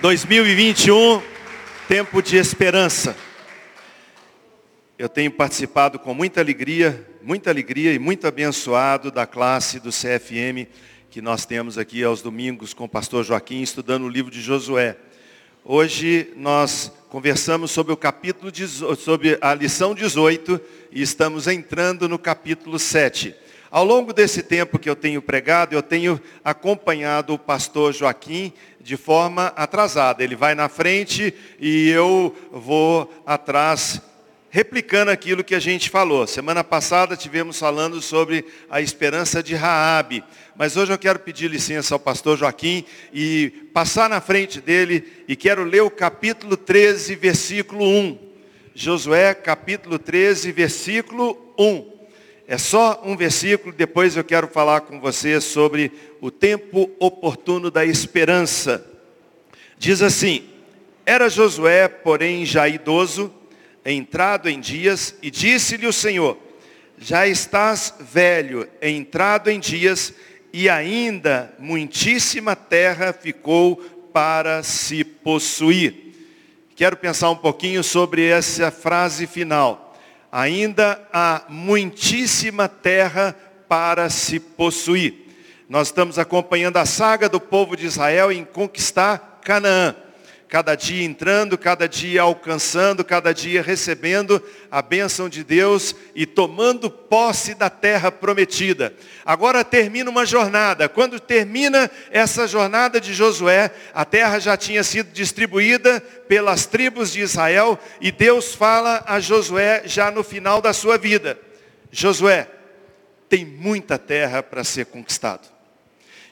2021, tempo de esperança. Eu tenho participado com muita alegria, muita alegria e muito abençoado da classe do CFM que nós temos aqui aos domingos com o pastor Joaquim estudando o livro de Josué. Hoje nós conversamos sobre o capítulo sobre a lição 18 e estamos entrando no capítulo 7. Ao longo desse tempo que eu tenho pregado, eu tenho acompanhado o pastor Joaquim de forma atrasada. Ele vai na frente e eu vou atrás replicando aquilo que a gente falou. Semana passada tivemos falando sobre a esperança de Raabe, mas hoje eu quero pedir licença ao pastor Joaquim e passar na frente dele e quero ler o capítulo 13, versículo 1. Josué, capítulo 13, versículo 1. É só um versículo, depois eu quero falar com você sobre o tempo oportuno da esperança. Diz assim: Era Josué, porém, já idoso, entrado em dias, e disse-lhe o Senhor: Já estás velho, entrado em dias, e ainda muitíssima terra ficou para se possuir. Quero pensar um pouquinho sobre essa frase final ainda há muitíssima terra para se possuir. Nós estamos acompanhando a saga do povo de Israel em conquistar Canaã cada dia entrando, cada dia alcançando, cada dia recebendo a bênção de Deus e tomando posse da terra prometida. Agora termina uma jornada. Quando termina essa jornada de Josué, a terra já tinha sido distribuída pelas tribos de Israel e Deus fala a Josué já no final da sua vida. Josué, tem muita terra para ser conquistado.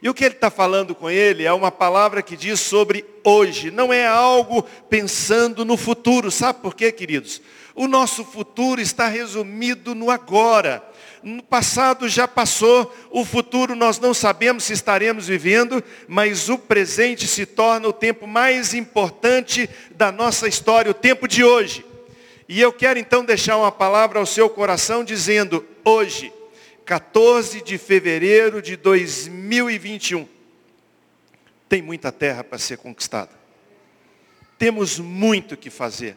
E o que ele está falando com ele é uma palavra que diz sobre hoje, não é algo pensando no futuro. Sabe por quê, queridos? O nosso futuro está resumido no agora. No passado já passou, o futuro nós não sabemos se estaremos vivendo, mas o presente se torna o tempo mais importante da nossa história, o tempo de hoje. E eu quero então deixar uma palavra ao seu coração dizendo: hoje, 14 de fevereiro de 2021. Tem muita terra para ser conquistada. Temos muito que fazer.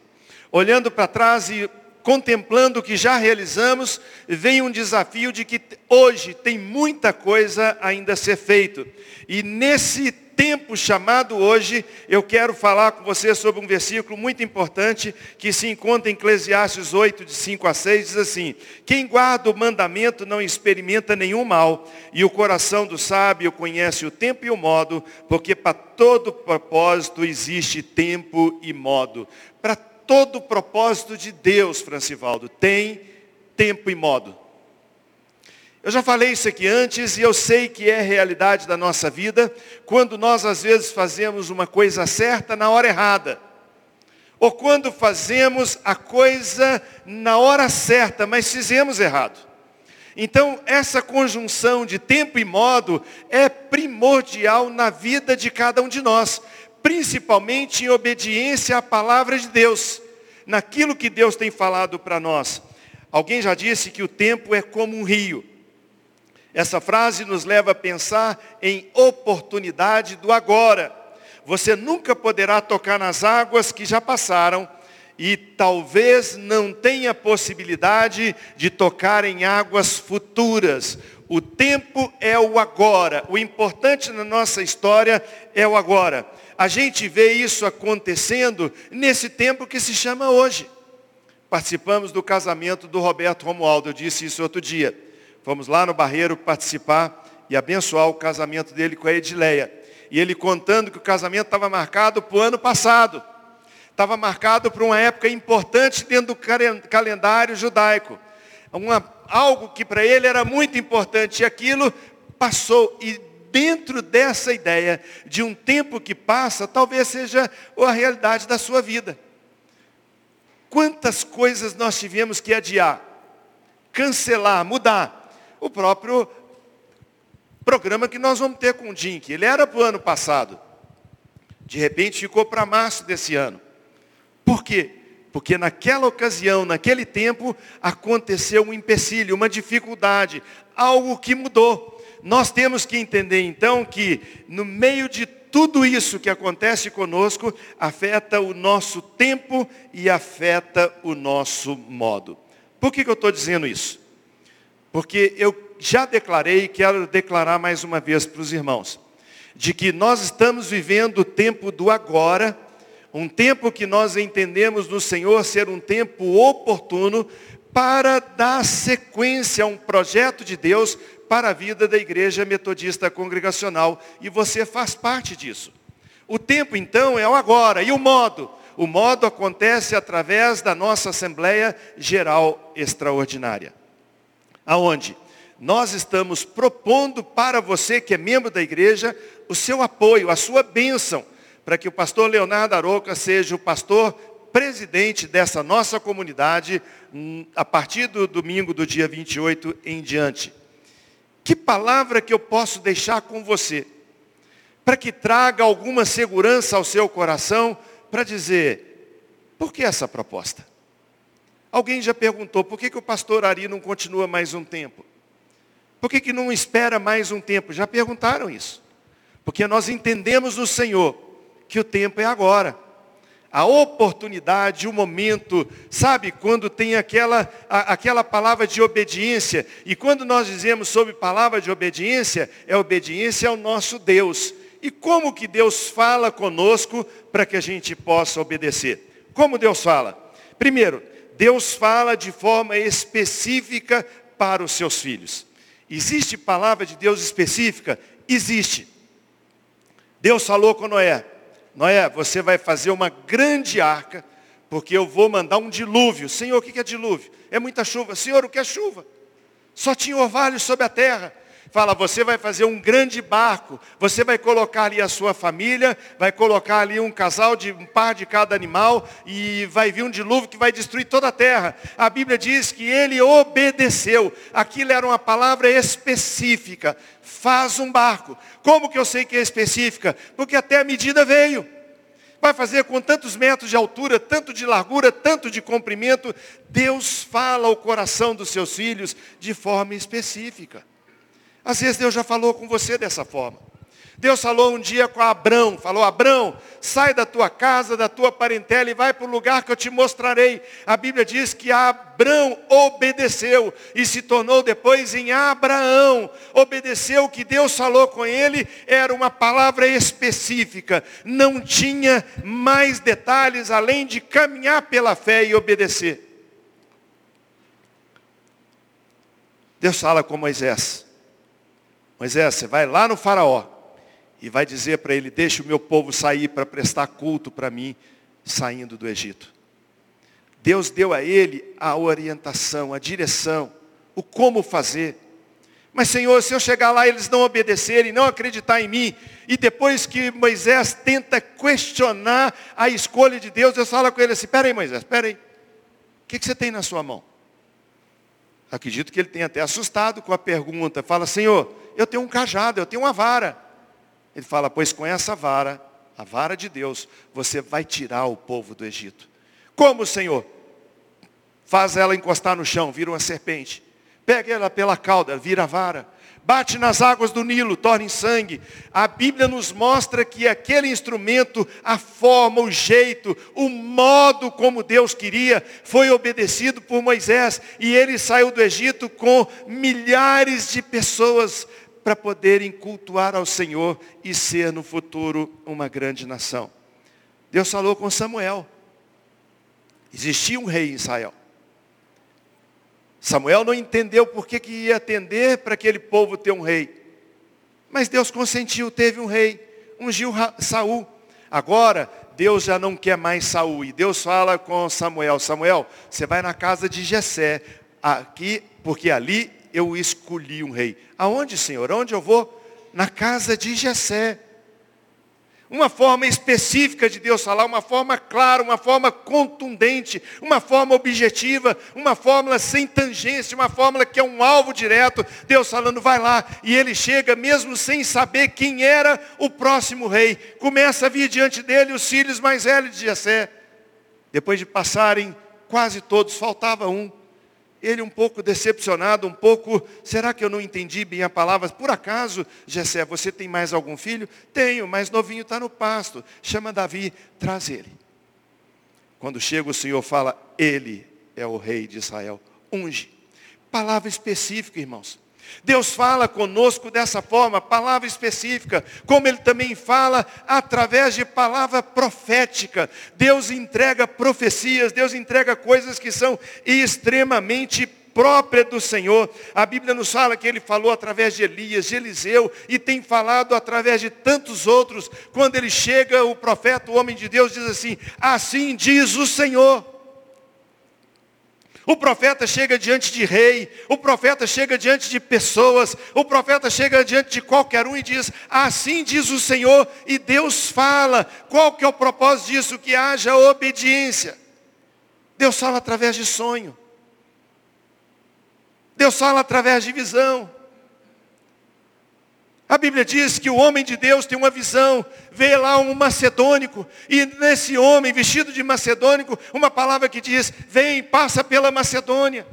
Olhando para trás e contemplando o que já realizamos, vem um desafio de que hoje tem muita coisa ainda a ser feito. E nesse tempo chamado hoje, eu quero falar com você sobre um versículo muito importante que se encontra em Eclesiastes 8, de 5 a 6, diz assim, quem guarda o mandamento não experimenta nenhum mal, e o coração do sábio conhece o tempo e o modo, porque para todo propósito existe tempo e modo. Para todo propósito de Deus, Francivaldo, tem tempo e modo. Eu já falei isso aqui antes e eu sei que é realidade da nossa vida, quando nós às vezes fazemos uma coisa certa na hora errada. Ou quando fazemos a coisa na hora certa, mas fizemos errado. Então, essa conjunção de tempo e modo é primordial na vida de cada um de nós, principalmente em obediência à palavra de Deus, naquilo que Deus tem falado para nós. Alguém já disse que o tempo é como um rio. Essa frase nos leva a pensar em oportunidade do agora. Você nunca poderá tocar nas águas que já passaram e talvez não tenha possibilidade de tocar em águas futuras. O tempo é o agora. O importante na nossa história é o agora. A gente vê isso acontecendo nesse tempo que se chama hoje. Participamos do casamento do Roberto Romualdo, eu disse isso outro dia. Fomos lá no Barreiro participar e abençoar o casamento dele com a Edileia. E ele contando que o casamento estava marcado para o ano passado. Estava marcado para uma época importante dentro do calendário judaico. Uma, algo que para ele era muito importante. E aquilo passou. E dentro dessa ideia de um tempo que passa, talvez seja a realidade da sua vida. Quantas coisas nós tivemos que adiar, cancelar, mudar, o próprio programa que nós vamos ter com o DINC. Ele era para o ano passado. De repente ficou para março desse ano. Por quê? Porque naquela ocasião, naquele tempo, aconteceu um empecilho, uma dificuldade, algo que mudou. Nós temos que entender então que no meio de tudo isso que acontece conosco afeta o nosso tempo e afeta o nosso modo. Por que, que eu estou dizendo isso? Porque eu já declarei e quero declarar mais uma vez para os irmãos, de que nós estamos vivendo o tempo do agora, um tempo que nós entendemos no Senhor ser um tempo oportuno para dar sequência a um projeto de Deus para a vida da igreja metodista congregacional. E você faz parte disso. O tempo então é o agora. E o modo? O modo acontece através da nossa Assembleia Geral Extraordinária. Aonde? Nós estamos propondo para você que é membro da igreja o seu apoio, a sua bênção, para que o pastor Leonardo Aroca seja o pastor presidente dessa nossa comunidade hum, a partir do domingo do dia 28 em diante. Que palavra que eu posso deixar com você? Para que traga alguma segurança ao seu coração para dizer, por que essa proposta? Alguém já perguntou, por que, que o pastor Ari não continua mais um tempo? Por que, que não espera mais um tempo? Já perguntaram isso. Porque nós entendemos no Senhor que o tempo é agora. A oportunidade, o momento, sabe, quando tem aquela, a, aquela palavra de obediência. E quando nós dizemos sobre palavra de obediência, é obediência ao nosso Deus. E como que Deus fala conosco para que a gente possa obedecer? Como Deus fala? Primeiro, Deus fala de forma específica para os seus filhos. Existe palavra de Deus específica? Existe. Deus falou com Noé, Noé, você vai fazer uma grande arca, porque eu vou mandar um dilúvio. Senhor, o que é dilúvio? É muita chuva. Senhor, o que é chuva? Só tinha orvalho sobre a terra. Fala, você vai fazer um grande barco, você vai colocar ali a sua família, vai colocar ali um casal de um par de cada animal e vai vir um dilúvio que vai destruir toda a terra. A Bíblia diz que ele obedeceu. Aquilo era uma palavra específica. Faz um barco. Como que eu sei que é específica? Porque até a medida veio. Vai fazer com tantos metros de altura, tanto de largura, tanto de comprimento. Deus fala ao coração dos seus filhos de forma específica. Às vezes Deus já falou com você dessa forma. Deus falou um dia com Abrão, falou, Abrão, sai da tua casa, da tua parentela e vai para o lugar que eu te mostrarei. A Bíblia diz que Abrão obedeceu e se tornou depois em Abraão. Obedeceu o que Deus falou com ele, era uma palavra específica. Não tinha mais detalhes além de caminhar pela fé e obedecer. Deus fala com Moisés. Moisés, você vai lá no faraó e vai dizer para ele, deixe o meu povo sair para prestar culto para mim, saindo do Egito. Deus deu a ele a orientação, a direção, o como fazer. Mas Senhor, se eu chegar lá e eles não obedecerem, não acreditar em mim, e depois que Moisés tenta questionar a escolha de Deus, Deus fala com ele assim, espera aí Moisés, espera aí. O que, que você tem na sua mão? Acredito que ele tenha até assustado com a pergunta. Fala, Senhor, eu tenho um cajado, eu tenho uma vara. Ele fala, pois com essa vara, a vara de Deus, você vai tirar o povo do Egito. Como, Senhor? Faz ela encostar no chão, vira uma serpente. Pega ela pela cauda, vira vara bate nas águas do Nilo, torna em sangue. A Bíblia nos mostra que aquele instrumento, a forma, o jeito, o modo como Deus queria, foi obedecido por Moisés. E ele saiu do Egito com milhares de pessoas para poderem cultuar ao Senhor e ser no futuro uma grande nação. Deus falou com Samuel. Existia um rei em Israel. Samuel não entendeu por que, que ia atender para aquele povo ter um rei. Mas Deus consentiu, teve um rei, ungiu Saul. Agora, Deus já não quer mais Saul. E Deus fala com Samuel, Samuel, você vai na casa de Jessé, aqui, porque ali eu escolhi um rei. Aonde, Senhor? Aonde eu vou? Na casa de Jessé uma forma específica de Deus falar, uma forma clara, uma forma contundente, uma forma objetiva, uma fórmula sem tangência, uma fórmula que é um alvo direto. Deus falando, vai lá. E ele chega mesmo sem saber quem era o próximo rei. Começa a vir diante dele os filhos mais velhos de Jessé. Depois de passarem quase todos, faltava um. Ele um pouco decepcionado, um pouco, será que eu não entendi bem a palavra? Por acaso, Jessé, você tem mais algum filho? Tenho, mas novinho está no pasto. Chama Davi, traz ele. Quando chega o Senhor fala, ele é o rei de Israel. Unge. Palavra específica, irmãos. Deus fala conosco dessa forma, palavra específica, como Ele também fala através de palavra profética. Deus entrega profecias, Deus entrega coisas que são extremamente próprias do Senhor. A Bíblia nos fala que Ele falou através de Elias, de Eliseu, e tem falado através de tantos outros. Quando Ele chega, o profeta, o homem de Deus, diz assim, assim diz o Senhor. O profeta chega diante de rei, o profeta chega diante de pessoas, o profeta chega diante de qualquer um e diz, assim diz o Senhor, e Deus fala. Qual que é o propósito disso? Que haja obediência. Deus fala através de sonho. Deus fala através de visão. A Bíblia diz que o homem de Deus tem uma visão, vê lá um macedônico, e nesse homem vestido de macedônico, uma palavra que diz, vem, passa pela Macedônia.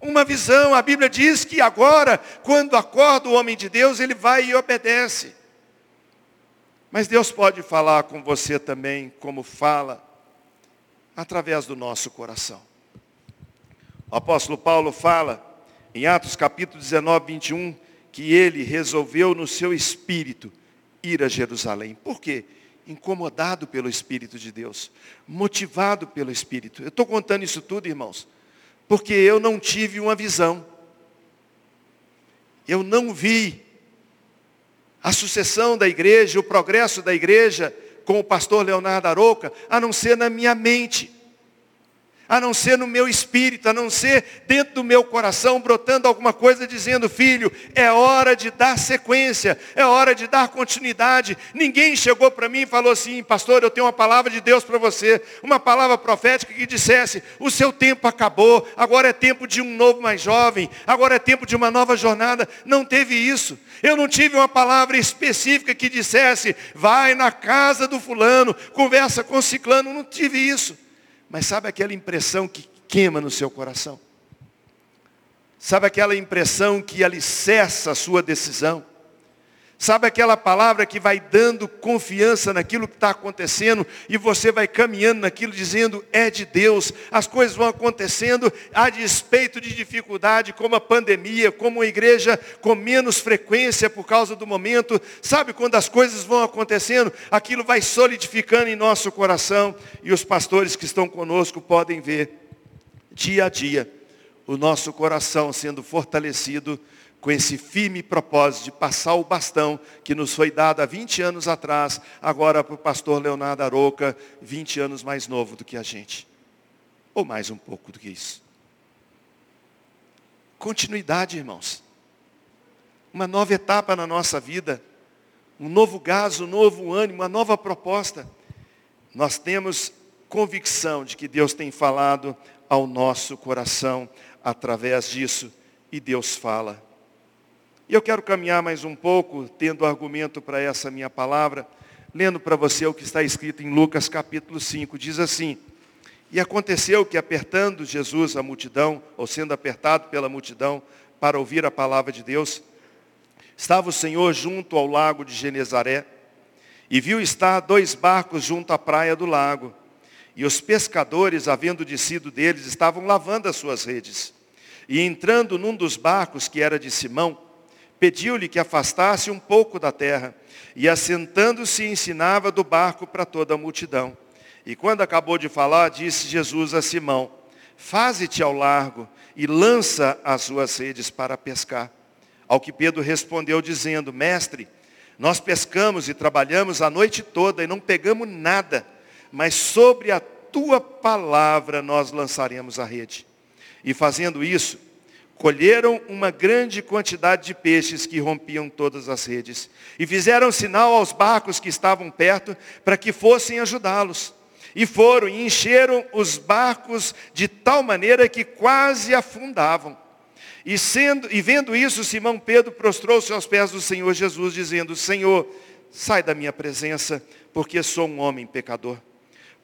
Uma visão, a Bíblia diz que agora, quando acorda o homem de Deus, ele vai e obedece. Mas Deus pode falar com você também, como fala, através do nosso coração. O apóstolo Paulo fala, em Atos capítulo 19, 21, que ele resolveu no seu espírito ir a Jerusalém. Por quê? Incomodado pelo Espírito de Deus, motivado pelo Espírito. Eu estou contando isso tudo, irmãos, porque eu não tive uma visão. Eu não vi a sucessão da igreja, o progresso da igreja com o pastor Leonardo Aroca, a não ser na minha mente a não ser no meu espírito, a não ser dentro do meu coração, brotando alguma coisa dizendo, filho, é hora de dar sequência, é hora de dar continuidade. Ninguém chegou para mim e falou assim, pastor, eu tenho uma palavra de Deus para você, uma palavra profética que dissesse, o seu tempo acabou, agora é tempo de um novo mais jovem, agora é tempo de uma nova jornada. Não teve isso. Eu não tive uma palavra específica que dissesse, vai na casa do fulano, conversa com o ciclano, não tive isso. Mas sabe aquela impressão que queima no seu coração? Sabe aquela impressão que alicerça a sua decisão? Sabe aquela palavra que vai dando confiança naquilo que está acontecendo e você vai caminhando naquilo dizendo é de Deus. As coisas vão acontecendo a despeito de dificuldade, como a pandemia, como a igreja com menos frequência por causa do momento. Sabe quando as coisas vão acontecendo, aquilo vai solidificando em nosso coração e os pastores que estão conosco podem ver dia a dia o nosso coração sendo fortalecido com esse firme propósito de passar o bastão que nos foi dado há 20 anos atrás, agora para o pastor Leonardo Aroca, 20 anos mais novo do que a gente. Ou mais um pouco do que isso. Continuidade, irmãos. Uma nova etapa na nossa vida. Um novo gás, um novo ânimo, uma nova proposta. Nós temos convicção de que Deus tem falado ao nosso coração através disso. E Deus fala e eu quero caminhar mais um pouco, tendo argumento para essa minha palavra, lendo para você o que está escrito em Lucas capítulo 5. Diz assim: E aconteceu que apertando Jesus a multidão, ou sendo apertado pela multidão, para ouvir a palavra de Deus, estava o Senhor junto ao lago de Genezaré, e viu estar dois barcos junto à praia do lago. E os pescadores, havendo descido deles, estavam lavando as suas redes. E entrando num dos barcos, que era de Simão, pediu-lhe que afastasse um pouco da terra, e assentando-se ensinava do barco para toda a multidão. E quando acabou de falar, disse Jesus a Simão, faze-te ao largo e lança as suas redes para pescar. Ao que Pedro respondeu dizendo, mestre, nós pescamos e trabalhamos a noite toda e não pegamos nada, mas sobre a tua palavra nós lançaremos a rede. E fazendo isso, colheram uma grande quantidade de peixes que rompiam todas as redes. E fizeram sinal aos barcos que estavam perto para que fossem ajudá-los. E foram e encheram os barcos de tal maneira que quase afundavam. E, sendo, e vendo isso, Simão Pedro prostrou-se aos pés do Senhor Jesus, dizendo, Senhor, sai da minha presença, porque sou um homem pecador.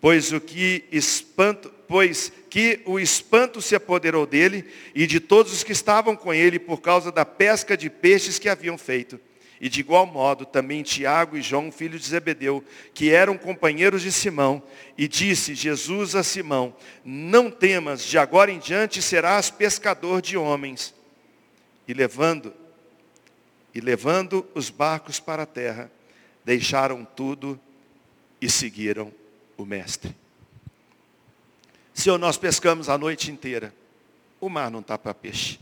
Pois o que espanto, pois que o espanto se apoderou dele e de todos os que estavam com ele por causa da pesca de peixes que haviam feito. E de igual modo também Tiago e João, filhos de Zebedeu, que eram companheiros de Simão, e disse Jesus a Simão, não temas, de agora em diante serás pescador de homens. E levando, e levando os barcos para a terra, deixaram tudo e seguiram o mestre. Senhor, nós pescamos a noite inteira. O mar não está para peixe.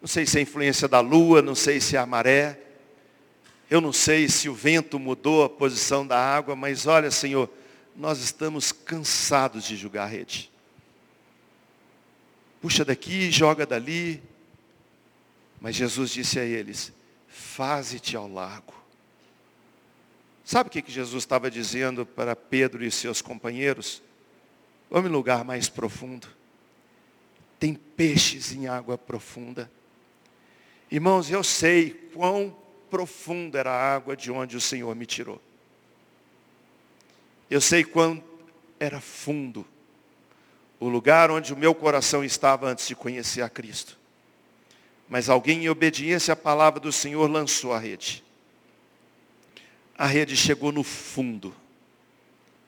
Não sei se é a influência da lua, não sei se é a maré. Eu não sei se o vento mudou a posição da água, mas olha, Senhor, nós estamos cansados de julgar a rede. Puxa daqui, joga dali. Mas Jesus disse a eles: Faze-te ao largo. Sabe o que Jesus estava dizendo para Pedro e seus companheiros? Vamos em lugar mais profundo. Tem peixes em água profunda. Irmãos, eu sei quão profunda era a água de onde o Senhor me tirou. Eu sei quão era fundo o lugar onde o meu coração estava antes de conhecer a Cristo. Mas alguém em obediência à palavra do Senhor lançou a rede. A rede chegou no fundo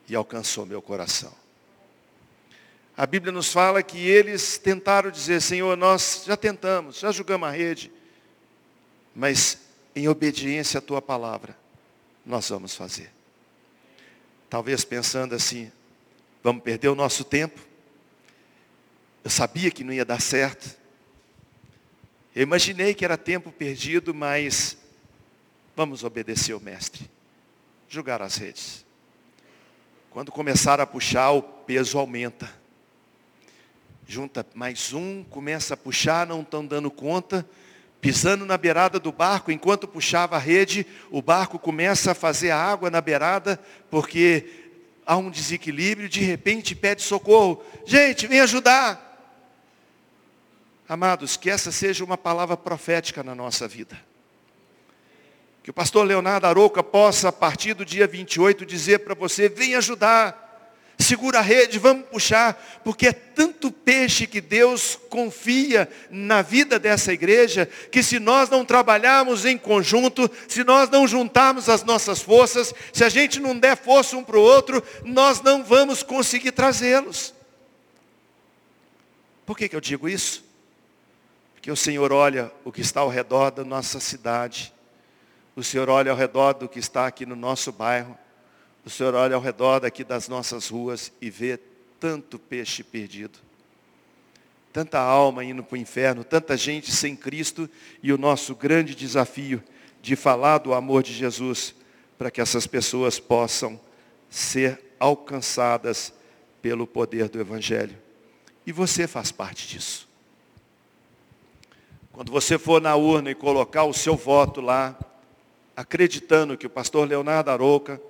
e alcançou meu coração. A Bíblia nos fala que eles tentaram dizer, Senhor, nós já tentamos, já jogamos a rede, mas em obediência à tua palavra, nós vamos fazer. Talvez pensando assim, vamos perder o nosso tempo. Eu sabia que não ia dar certo. Eu imaginei que era tempo perdido, mas vamos obedecer o mestre. Jogar as redes. Quando começar a puxar, o peso aumenta junta mais um, começa a puxar, não estão dando conta, pisando na beirada do barco, enquanto puxava a rede, o barco começa a fazer água na beirada, porque há um desequilíbrio, de repente pede socorro. Gente, vem ajudar. Amados, que essa seja uma palavra profética na nossa vida. Que o pastor Leonardo Aroca possa, a partir do dia 28, dizer para você, vem ajudar segura a rede, vamos puxar, porque é tanto peixe que Deus confia na vida dessa igreja, que se nós não trabalharmos em conjunto, se nós não juntarmos as nossas forças, se a gente não der força um para o outro, nós não vamos conseguir trazê-los. Por que, que eu digo isso? Porque o Senhor olha o que está ao redor da nossa cidade, o Senhor olha ao redor do que está aqui no nosso bairro, o Senhor olha ao redor daqui das nossas ruas e vê tanto peixe perdido. Tanta alma indo para o inferno, tanta gente sem Cristo e o nosso grande desafio de falar do amor de Jesus para que essas pessoas possam ser alcançadas pelo poder do Evangelho. E você faz parte disso. Quando você for na urna e colocar o seu voto lá, acreditando que o pastor Leonardo Arouca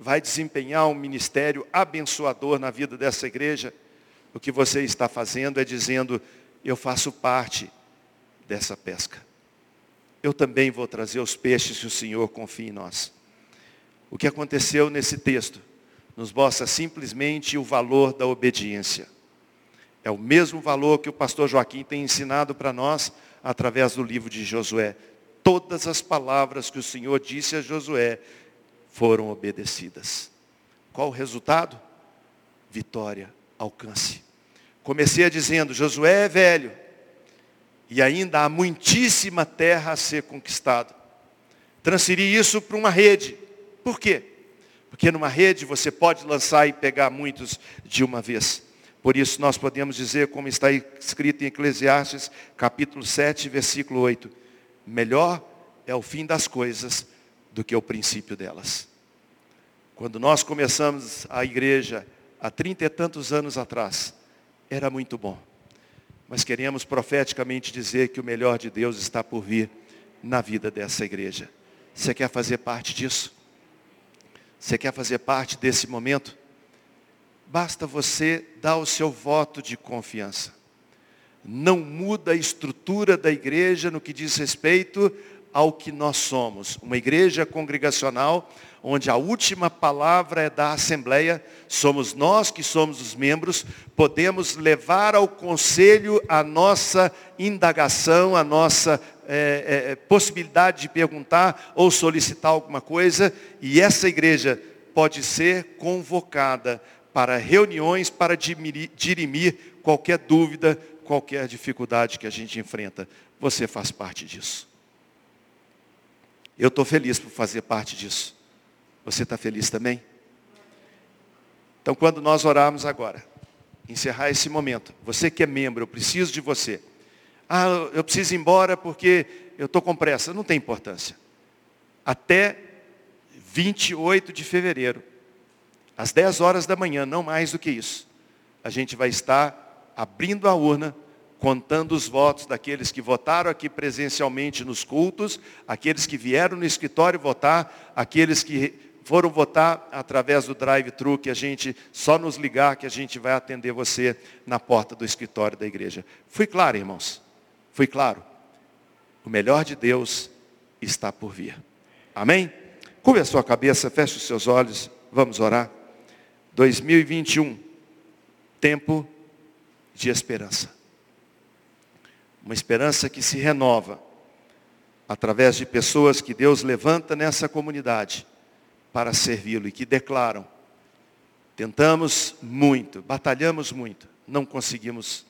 vai desempenhar um ministério abençoador na vida dessa igreja, o que você está fazendo é dizendo, eu faço parte dessa pesca. Eu também vou trazer os peixes que o Senhor confia em nós. O que aconteceu nesse texto nos mostra simplesmente o valor da obediência. É o mesmo valor que o pastor Joaquim tem ensinado para nós através do livro de Josué. Todas as palavras que o Senhor disse a Josué foram obedecidas. Qual o resultado? Vitória, alcance. Comecei dizendo, Josué é velho, e ainda há muitíssima terra a ser conquistada. Transferi isso para uma rede. Por quê? Porque numa rede você pode lançar e pegar muitos de uma vez. Por isso nós podemos dizer, como está escrito em Eclesiastes, capítulo 7, versículo 8, melhor é o fim das coisas do que o princípio delas. Quando nós começamos a igreja há trinta e tantos anos atrás, era muito bom. Mas queremos profeticamente dizer que o melhor de Deus está por vir na vida dessa igreja. Você quer fazer parte disso? Você quer fazer parte desse momento? Basta você dar o seu voto de confiança. Não muda a estrutura da igreja no que diz respeito ao que nós somos, uma igreja congregacional onde a última palavra é da Assembleia, somos nós que somos os membros, podemos levar ao conselho a nossa indagação, a nossa é, é, possibilidade de perguntar ou solicitar alguma coisa, e essa igreja pode ser convocada para reuniões para dirimir qualquer dúvida, qualquer dificuldade que a gente enfrenta. Você faz parte disso. Eu estou feliz por fazer parte disso. Você está feliz também? Então, quando nós orarmos agora, encerrar esse momento, você que é membro, eu preciso de você. Ah, eu preciso ir embora porque eu estou com pressa. Não tem importância. Até 28 de fevereiro, às 10 horas da manhã, não mais do que isso, a gente vai estar abrindo a urna, contando os votos daqueles que votaram aqui presencialmente nos cultos, aqueles que vieram no escritório votar, aqueles que foram votar através do drive-thru, que a gente, só nos ligar, que a gente vai atender você na porta do escritório da igreja. Fui claro, irmãos? Fui claro? O melhor de Deus está por vir. Amém? Curve a sua cabeça, feche os seus olhos, vamos orar. 2021, tempo de esperança. Uma esperança que se renova através de pessoas que Deus levanta nessa comunidade para servi-lo e que declaram: tentamos muito, batalhamos muito, não conseguimos,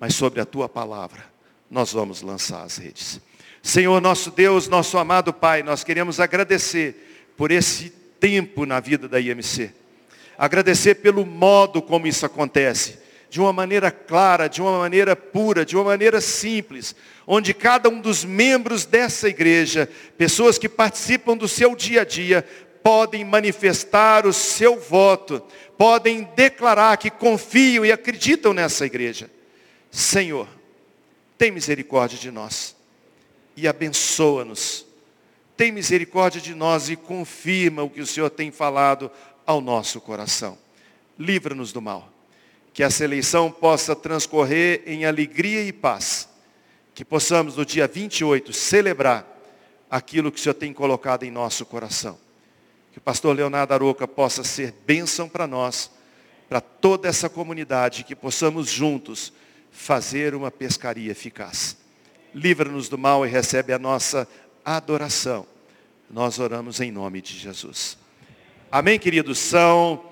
mas sobre a tua palavra nós vamos lançar as redes. Senhor nosso Deus, nosso amado Pai, nós queremos agradecer por esse tempo na vida da IMC. Agradecer pelo modo como isso acontece de uma maneira clara, de uma maneira pura, de uma maneira simples, onde cada um dos membros dessa igreja, pessoas que participam do seu dia a dia, podem manifestar o seu voto, podem declarar que confiam e acreditam nessa igreja. Senhor, tem misericórdia de nós e abençoa-nos. Tem misericórdia de nós e confirma o que o Senhor tem falado ao nosso coração. Livra-nos do mal. Que essa eleição possa transcorrer em alegria e paz. Que possamos no dia 28 celebrar aquilo que o Senhor tem colocado em nosso coração que o pastor Leonardo Aroca possa ser bênção para nós, para toda essa comunidade, que possamos juntos fazer uma pescaria eficaz. Livra-nos do mal e recebe a nossa adoração. Nós oramos em nome de Jesus. Amém, queridos? São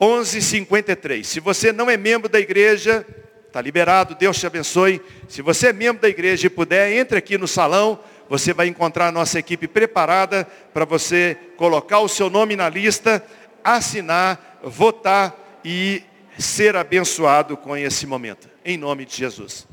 11h53. Se você não é membro da igreja, está liberado, Deus te abençoe. Se você é membro da igreja e puder, entre aqui no salão você vai encontrar a nossa equipe preparada para você colocar o seu nome na lista, assinar, votar e ser abençoado com esse momento. Em nome de Jesus.